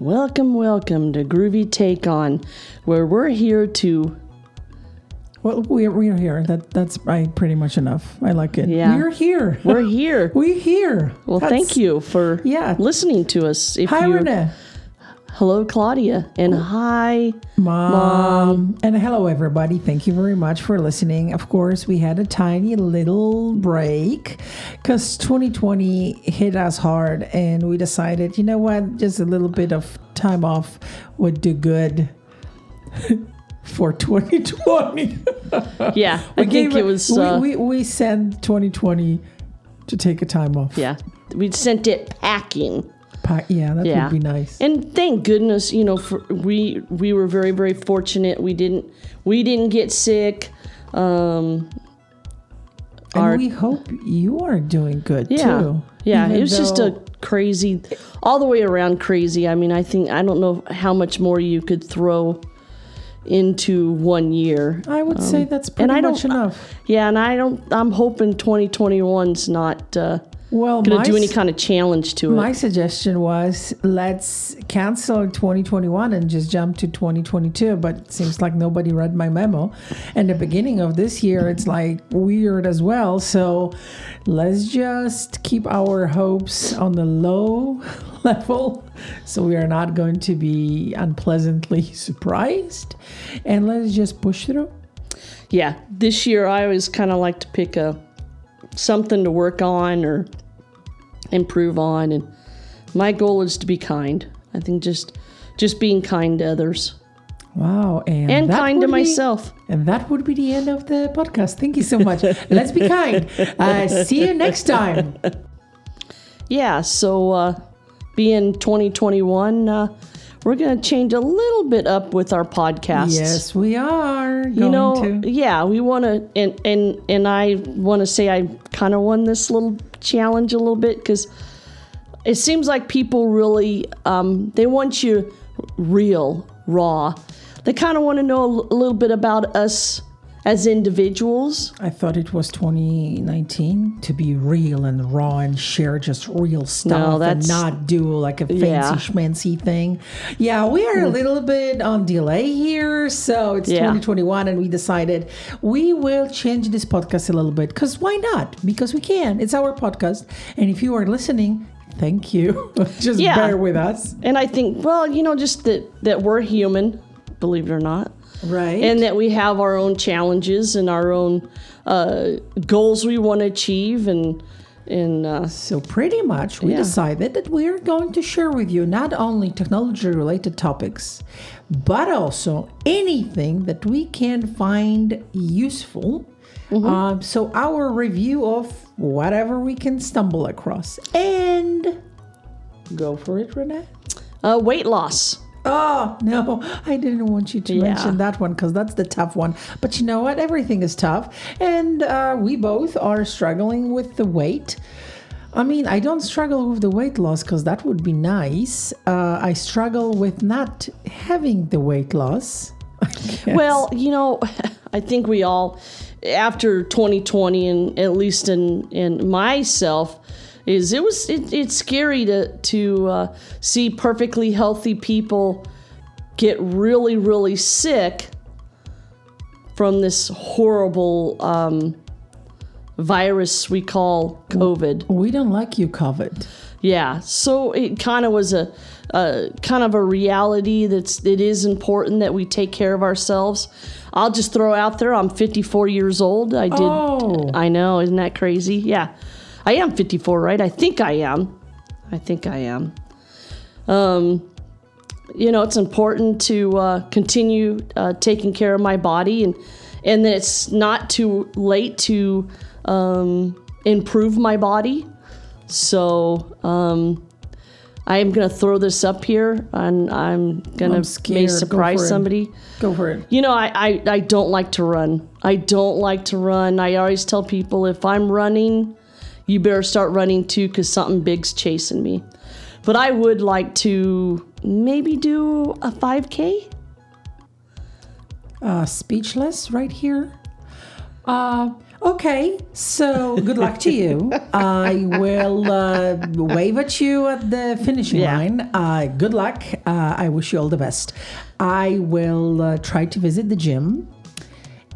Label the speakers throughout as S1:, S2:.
S1: Welcome, welcome to Groovy Take On, where we're here to.
S2: Well, we're, we're here. That that's I, pretty much enough. I like it.
S1: Yeah.
S2: We're here.
S1: We're here.
S2: We're here.
S1: Well,
S2: That's-
S1: thank you for
S2: Yeah.
S1: listening to us. If
S2: Hi,
S1: you,
S2: Renee.
S1: Hello, Claudia, and hi.
S2: Mom. And hello, everybody. Thank you very much for listening. Of course, we had a tiny little break because 2020 hit us hard, and we decided, you know what, just a little bit of time off would do good for 2020.
S1: Yeah, I think it was.
S2: We,
S1: Uh,
S2: we, we sent 2020 to take a time off.
S1: yeah, we sent it packing.
S2: Yeah, that
S1: Yeah.
S2: would be nice.
S1: And thank goodness, you know, for, we we were very very fortunate. We didn't we didn't get sick. Um,
S2: And
S1: our-
S2: we hope you are doing good
S1: yeah,
S2: too.
S1: yeah. It was just a crazy, all the way around crazy. I mean, I think I don't know how much more you could throw into one year.
S2: I would say that's pretty
S1: um, I
S2: much
S1: don't-
S2: enough.
S1: Yeah, and I don't. I'm hoping 2021's not uh,
S2: Well,
S1: going to do any kind of challenge to it.
S2: my suggestion was let's cancel 2021 and just jump to 2022. But it seems like nobody read my memo. And the beginning of this year, it's like weird as well. So let's just keep our hopes on the low level so we are not going to be unpleasantly surprised. And let's just push through.
S1: yeah, this year I always kind of like to pick a something to work on or improve on, and my goal is to be kind. I think just just being kind to others
S2: Wow. And,
S1: and kind to
S2: be-
S1: myself.
S2: And that would be the end of the podcast. Thank you so much. Let's be kind. Uh, see you next time.
S1: Yeah, so uh, being 2021, uh, we're going to change a little bit up with our podcast.
S2: Yes, we are
S1: you know,
S2: to.
S1: yeah, we want to, and and and I want to say I kind of won this little challenge a little bit because it seems like people really um, they want you real, raw. They kind of want to know a little bit about us as individuals.
S2: I thought it was 2019 to be real and raw and share just real stuff and
S1: that's-
S2: not do like a fancy
S1: Yeah.
S2: schmancy thing. Yeah, we are a mm. little bit on delay here. So it's
S1: Yeah.
S2: 2021 and we decided we will change this podcast a little bit because why not? Because we can. It's our podcast. And if you are listening, thank you. just
S1: Yeah.
S2: bear with us.
S1: And I think, well, you know, just that that we're human, believe it or not.
S2: Right.
S1: and that we have our own challenges and our own uh, goals we want to achieve and and uh,
S2: So pretty much we
S1: Yeah.
S2: decided that we are going to share with you not only technology related topics, but also anything that we can find useful.
S1: Mm-hmm.
S2: Um, so our review of whatever we can stumble across. And go for it, Renee.
S1: uh, weight loss.
S2: Oh, no, I didn't want you to
S1: Yeah.
S2: mention that one because that's the tough one. But you know what? Everything is tough. And uh, we both are struggling with the weight. I mean, I don't struggle with the weight loss because that would be nice. Uh, I struggle with not having the weight loss.
S1: Well, you know, I think we all after 2020 and at least in in myself is it was it, it's scary to to uh, see perfectly healthy people get really really sick from this horrible um, virus we call COVID.
S2: we don't like you, COVID.
S1: Yeah, so it kind of was a, a kind of a reality that's it is important that we take care of ourselves. I'll just throw out there I'm 54 years old. I did
S2: Oh.
S1: I know, isn't that crazy? Yeah. I am 54, right? I think I am. I think I am. Um you know, it's important to uh, continue uh, taking care of my body and and that it's not too late to um, improve my body. So um, I am going to throw this up here, and I'm going
S2: I'm
S1: to may surprise
S2: it.
S1: somebody.
S2: Go for it.
S1: You know, I, I, I don't like to run. I don't like to run. I always tell people if I'm running, you better start running too because something big's chasing me. But I would like to maybe do a 5K.
S2: uh, speechless right here. Uh, Okay, so good luck to you. I will uh, wave at you at the finishing
S1: Yeah.
S2: line. Uh, good luck. Uh, I wish you all the best. I will uh, try to visit the gym.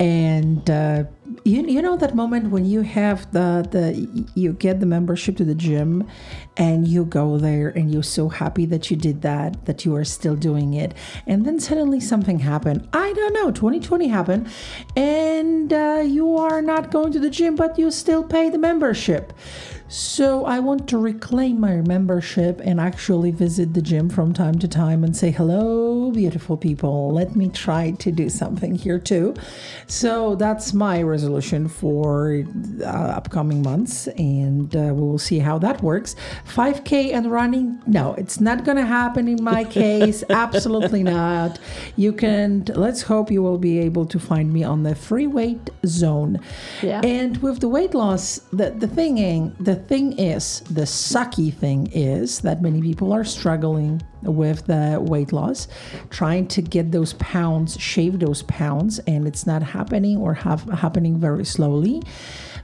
S2: And uh, you, you know that moment when you have the, the you get the membership to the gym and you go there and you're so happy that you did that that you are still doing it. And then suddenly something happened. I don't know 2020 happened and uh, you are not going to the gym but you still pay the membership so I want to reclaim my membership and actually visit the gym from time to time and say, hello, beautiful people. Let me try to do something here too. So that's my resolution for uh, upcoming months, and uh, we will see how that works. 5K and running, no, it's not going to happen in my case. Absolutely not. You can, let's hope you will be able to find me on the free weight zone.
S1: Yeah.
S2: And with the weight loss, the, the thing the thing is, the sucky thing is that many people are struggling with the weight loss, trying to get those pounds, shave those pounds, and it's not happening or have happening very slowly.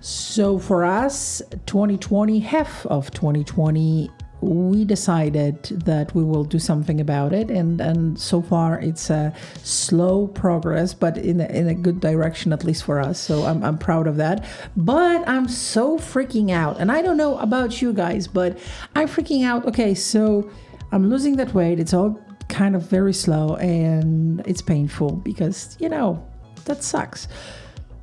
S2: So for us, 2020, half of 2020 we decided that we will do something about it. And and so far it's a slow progress but in a, in a good direction at least for us. So I'm, I'm proud of that. But i'm so freaking out. And i don't know about you guys but i'm freaking out. Okay so i'm losing that weight. It's all kind of very slow and it's painful because you know that sucks.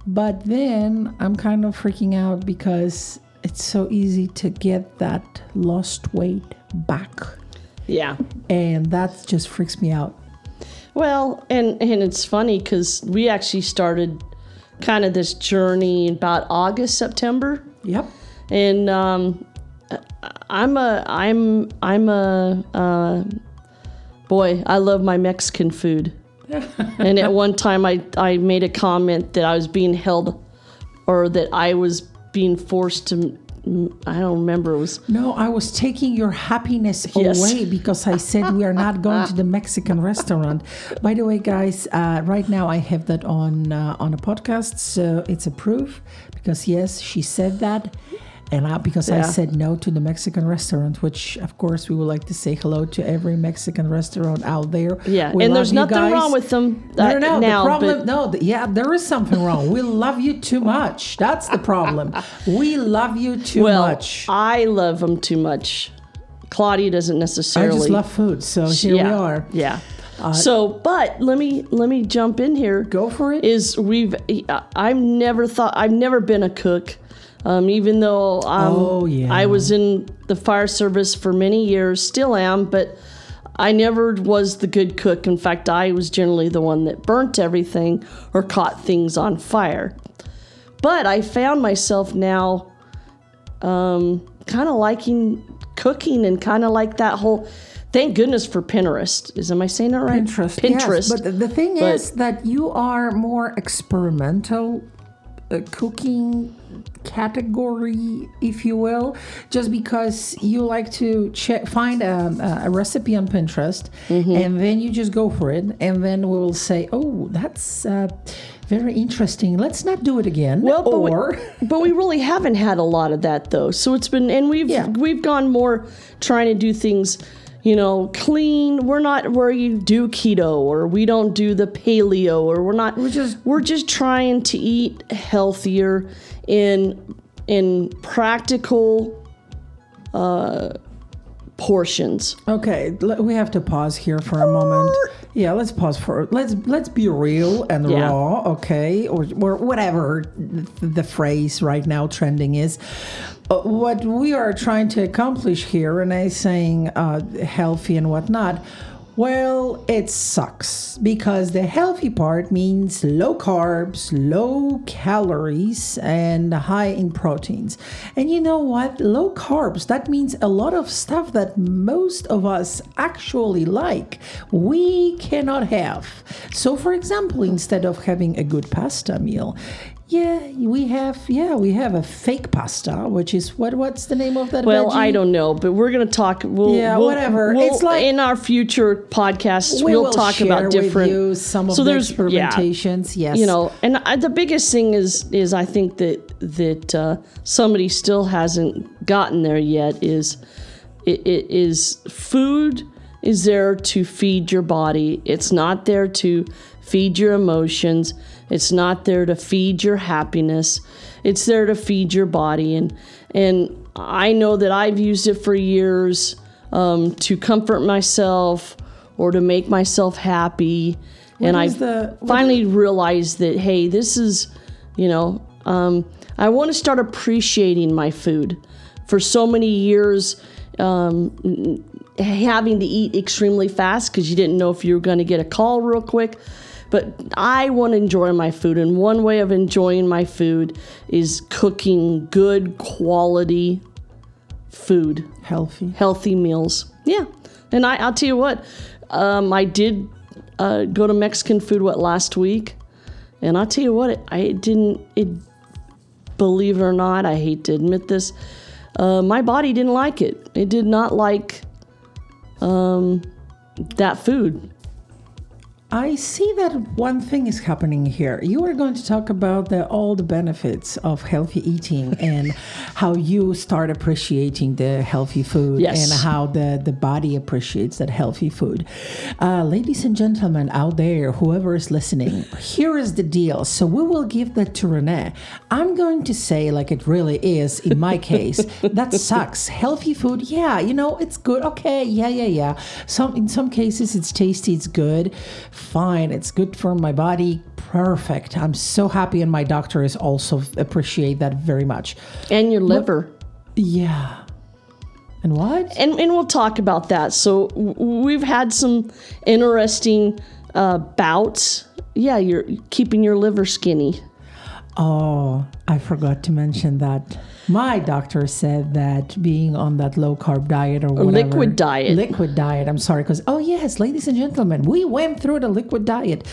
S2: But then i'm kind of freaking out because it's so easy to get that lost weight back.
S1: Yeah.
S2: And that just freaks me out.
S1: Well, and and it's funny because we actually started kind of this journey about August, September,
S2: Yep.
S1: and um, I'm a I'm I'm a uh, boy. I love my Mexican food, and at one time I I made a comment that I was being held, or that I was being forced to. I don't remember. It was
S2: No, I was taking your happiness
S1: Yes.
S2: away because I said we are not going to the Mexican restaurant. By the way, guys, uh, right now I have that on uh, on a podcast, so it's a proof because yes, she said that, and I, because I said no to the Mexican restaurant, which of course we would like to say hello to every Mexican restaurant out there.
S1: yeah,
S2: We
S1: and there's nothing
S2: guys.
S1: wrong with them
S2: No,
S1: uh,
S2: no, no.
S1: now,
S2: the problem, no, th- yeah, there is something wrong. We love you too much. That's the problem. We love you too
S1: well,
S2: much.
S1: I love them too much. Claudia doesn't necessarily.
S2: I just love food, so here
S1: yeah,
S2: we are.
S1: Yeah. so, but let me let me jump in here.
S2: Go for it.
S1: Is we've I've never thought I've never been a cook, um, even though um,
S2: Oh, yeah.
S1: I was in the fire service for many years, still am, but I never was the good cook. In fact, I was generally the one that burnt everything or caught things on fire. But I found myself now um, kind of liking cooking and kind of like that whole. Thank goodness for Pinterest. Is am I saying that right?
S2: Pinterest.
S1: Pinterest.
S2: Yes, but the- thing
S1: But-
S2: is that you are more experimental cooking category, if you will, just because you like to check, find a, a recipe on Pinterest
S1: Mm-hmm.
S2: and then you just go for it, and then we will say, "Oh, that's uh, very interesting. Let's not do it again."
S1: Well, but we- but we really haven't had a lot of that though. So it's been, and we've
S2: Yeah.
S1: we've gone more trying to do things, you know, clean. We're not where you do keto or we don't do the paleo or we're not. We're
S2: just-
S1: we're just trying to eat healthier in in practical uh, portions.
S2: Okay, we have to pause here for a moment. Yeah, let's pause for let's let's be real and
S1: Yeah.
S2: raw, okay, or or whatever the phrase right now trending is. Uh, what we are trying to accomplish here, and I saying uh, healthy and whatnot. Well, it sucks because the healthy part means low carbs, low calories, and high in proteins. And you know what? Low carbs, that means a lot of stuff that most of us actually like, we cannot have. So, for example, instead of having a good pasta meal, Yeah, we have. Yeah, we have a fake pasta, which is what? What's the name of that?
S1: Well,
S2: veggie?
S1: I don't know, but we're going to talk. We'll,
S2: Yeah,
S1: we'll-
S2: whatever.
S1: we'll-
S2: It's like-
S1: in our future podcasts,
S2: We
S1: we'll talk about different.
S2: you some of
S1: so
S2: the
S1: there's yeah.
S2: Yes,
S1: you know, and I, the biggest thing is is I think that that uh, somebody still hasn't gotten there yet. Is it, it is food is there to feed your body. It's not there to feed your emotions. It's not there to feed your happiness. It's there to feed your body. And and I know that I've used it for years um, to comfort myself or to make myself happy. and I
S2: the- what
S1: finally realized that hey, this is, you know, um, I want to start appreciating my food. For so many years, um, having to eat extremely fast because you didn't know if you were going to get a call real quick. But I want to enjoy my food, and one way of enjoying my food is cooking good quality food
S2: healthy.
S1: healthy meals. Yeah, and I, I'll tell you what, um, I did uh, go to Mexican food what last week, and I'll tell you what, it, I didn't. It, believe it or not, I hate to admit this, uh, my body didn't like it. It did not like um, that food.
S2: I see that one thing is happening here. You are going to talk about the, all the benefits of healthy eating and how you start appreciating the healthy food
S1: Yes.
S2: and how the, the body appreciates that healthy food. Uh, ladies and gentlemen out there, whoever is listening, here is the deal. So we will give that to Renee. I'm going to say, like it really is in my case, that sucks. Healthy food, yeah, you know, it's good. Okay, yeah, yeah, yeah. Some in some cases it's tasty, it's good. Fine, it's good for my body. Perfect. I'm so happy, and my doctor is also appreciate that very much.
S1: And your liver.
S2: Yeah. And what?
S1: and and we'll talk about that. So we've had some interesting uh, bouts. Yeah, you're keeping your liver skinny.
S2: Oh, I forgot to mention that. My doctor said that being on that low carb diet or whatever.
S1: liquid diet.
S2: Liquid diet. I'm sorry. Because, oh, yes, ladies and gentlemen, we went through the liquid diet.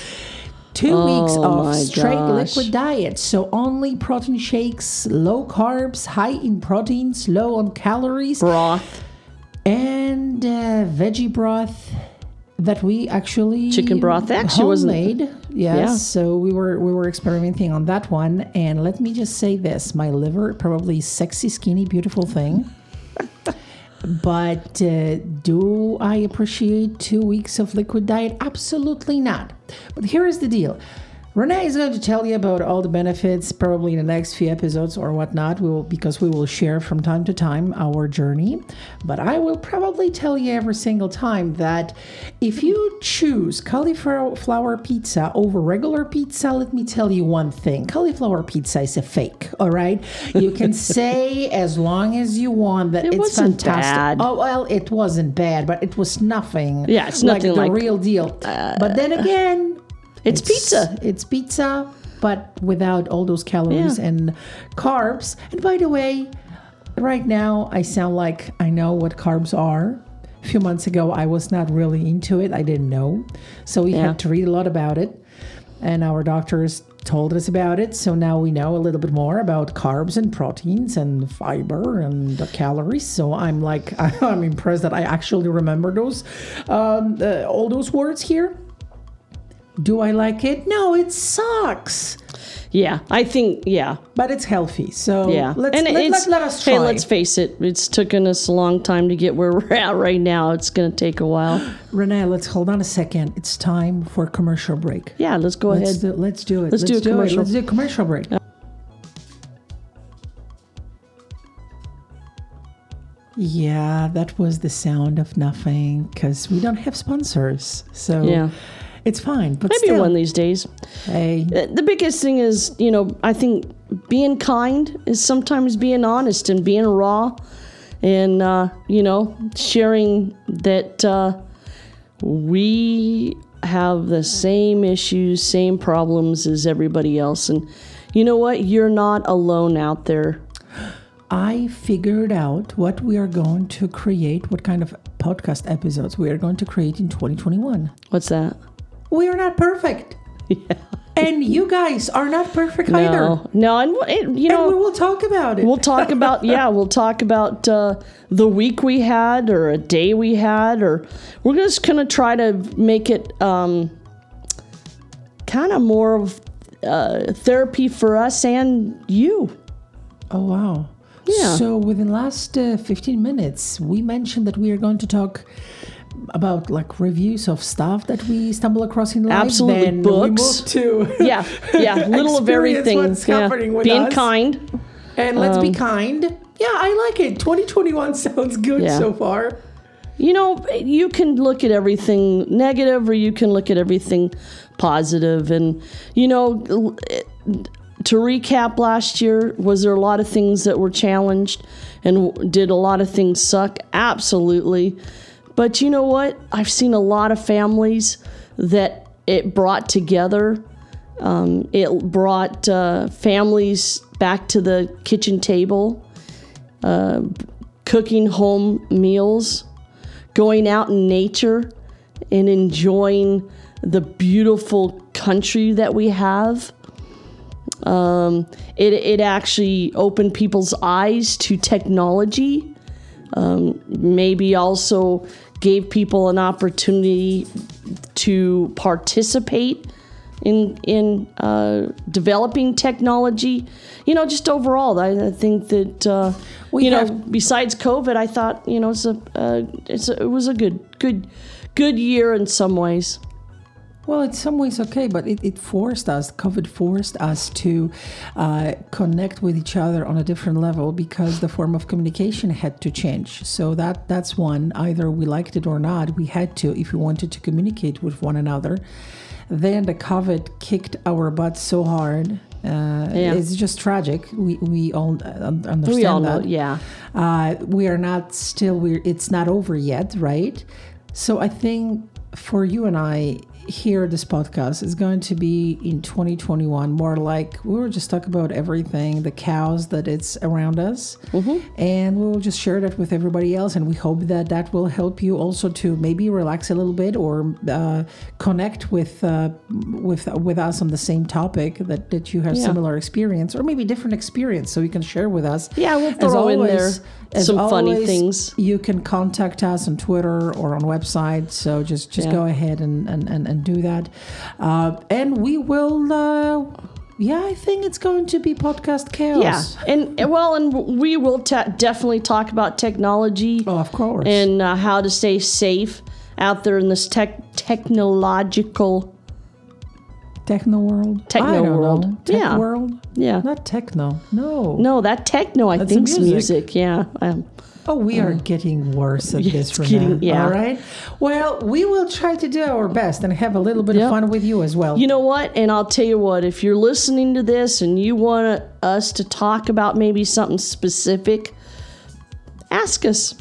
S2: Two weeks
S1: Oh
S2: of straight
S1: gosh.
S2: liquid diet. So only protein shakes, low carbs, high in proteins, low on calories,
S1: Broth.
S2: and uh, veggie broth that we actually
S1: Chicken broth actually wasn't-
S2: homemade. Yes,
S1: Yeah.
S2: so we were we were experimenting on that one, and let me just say this: my liver probably sexy, skinny, beautiful thing. But uh, do I appreciate two weeks of liquid diet? Absolutely not. But here is the deal. Renee is going to tell you about all the benefits probably in the next few episodes or whatnot. We will because we will share from time to time our journey. But I will probably tell you every single time that if you choose cauliflower pizza over regular pizza, let me tell you one thing: cauliflower pizza is a fake. All right, you can say as long as you want that
S1: It
S2: it's
S1: wasn't
S2: fantastic.
S1: bad.
S2: Oh well, it wasn't bad, but it was nothing.
S1: Yeah, it's
S2: like
S1: nothing
S2: the
S1: like- uh,
S2: real deal. but then again.
S1: It's, pizza.
S2: It's pizza, but without all those calories
S1: Yeah.
S2: and carbs. And by the way, right now I sound like I know what carbs are. A few months ago, I was not really into it. I didn't know. So we
S1: Yeah.
S2: had to read a lot about it. And our doctors told us about it. So now we know a little bit more about carbs and proteins and fiber and the calories. So I'm like, I'm impressed that I actually remember those, um, uh, all those words here. Do I like it? No, it sucks,
S1: Yeah, I think yeah,
S2: but it's healthy. So
S1: yeah.
S2: let's
S1: and
S2: let, let, let us try.
S1: Hey, let's face it. It's taken us a long time to get where we're at right now. It's going to take a while.
S2: Renee, let's hold on a second. It's time for a commercial break.
S1: Yeah, let's go
S2: Let's
S1: ahead.
S2: do, let's do it.
S1: Let's do a
S2: it. Let's do a commercial break. Uh, yeah, that was the sound of nothing because we don't have sponsors. So
S1: Yeah.
S2: It's fine. But
S1: Maybe
S2: still,
S1: one of these days.
S2: hey,
S1: The biggest thing is, you know, I think being kind is sometimes being honest and being raw and, uh, you know, sharing that uh, we have the same issues, same problems as everybody else. And you know what? You're not alone out there.
S2: I figured out what we are going to create, what kind of podcast episodes we are going to create in 2021.
S1: What's that?
S2: We are not perfect.
S1: Yeah.
S2: and you guys are not perfect either.
S1: No, no, and it, you
S2: And we will talk about it.
S1: we'll talk about yeah, we'll talk about uh, the week we had or a day we had, or we're just gonna try to make it um, kind of more of uh, therapy for us and you.
S2: Oh wow!
S1: Yeah.
S2: So within last uh, fifteen minutes, we mentioned that we are going to talk about like reviews of stuff that we stumble across in life.
S1: Absolutely,
S2: then
S1: books.
S2: too.
S1: Yeah, yeah, little of
S2: Experience
S1: everything.
S2: what's
S1: yeah.
S2: happening with
S1: Being
S2: us.
S1: kind.
S2: and let's be um, kind. Yeah, I like it. 2021 sounds good
S1: Yeah.
S2: so far.
S1: You know, you can look at everything negative or you can look at everything positive. And, you know, eh, to recap last year, was there a lot of things that were challenged and did a lot of things suck? Absolutely. But you know what? I've seen a lot of families that it brought together. Um, it brought uh, families back to the kitchen table, uh, cooking home meals going out in nature and enjoying the beautiful country that we have. Um, it, it actually opened people's eyes to technology. Um, maybe also gave people an opportunity to participate in in uh, developing technology. You know, just overall, I, I think that uh,
S2: We
S1: you know, besides COVID, I thought you know it's a, uh, it's a it was a good good good year in some ways.
S2: Well, in some ways, okay, but it, it forced us, COVID forced us to uh, connect with each other on a different level because the form of communication had to change. So that that's one. Either we liked it or not, we had to if we wanted to communicate with one another. Then the COVID kicked our butts so hard. Uh,
S1: Yeah.
S2: It's just tragic. We we all un- understand
S1: We all know, yeah.
S2: Uh, we are not still. We're. It's not over yet, right? So I think for you and I here, this podcast is going to be in 2021 more like we will just talk about everything, the cows that it's around us, and we will just share that with everybody else. And we hope that that will help you also to maybe relax a little bit or uh, connect with uh, with with us on the same topic that that you have
S1: Yeah.
S2: similar experience or maybe different experience, so you can share with us.
S1: Yeah, we'll
S2: As
S1: throw in there some funny things.
S2: You can contact us on Twitter or on website. So just just
S1: Yeah.
S2: go ahead and and, and, and do that, uh, and we will. Uh, yeah, I think it's going to be podcast chaos.
S1: Yeah, and and well, and we will ta definitely talk about technology
S2: Oh, of course.
S1: and uh, how to stay safe out there in this tech technological.
S2: Techno world.
S1: Techno world.
S2: Tech
S1: Yeah.
S2: world.
S1: Yeah,
S2: Not techno. No.
S1: no, that techno I
S2: That's
S1: think's
S2: music.
S1: music. Yeah, um,
S2: Oh, we are getting worse at this right
S1: getting-
S2: now.
S1: yeah.
S2: All right. Well, we will try to do our best and have a little bit
S1: Yep.
S2: of fun with you as well.
S1: you know what? And I'll tell you what. If you're listening to this and you want us to talk about maybe something specific, ask us.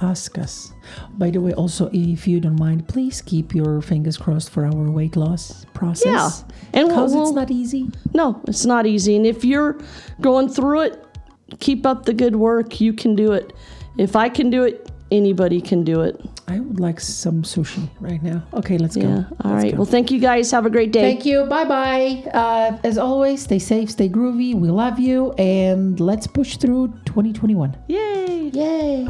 S2: ask us. By the way, also, if you don't mind, please keep your fingers crossed for our weight loss process.
S1: Yeah. And
S2: because
S1: we'll-
S2: it's not easy.
S1: No, it's not easy. And if you're going through it, keep up the good work. You can do it. If I can do it, anybody can do it.
S2: I would like some sushi right now. Okay, let's
S1: Yeah.
S2: go.
S1: All
S2: Let's
S1: right.
S2: go.
S1: Well, thank you guys. Have a great day.
S2: Thank you. Bye bye. Uh, as always, stay safe, stay groovy. We love you, and let's push through 2021.
S1: Yay.
S2: Yay.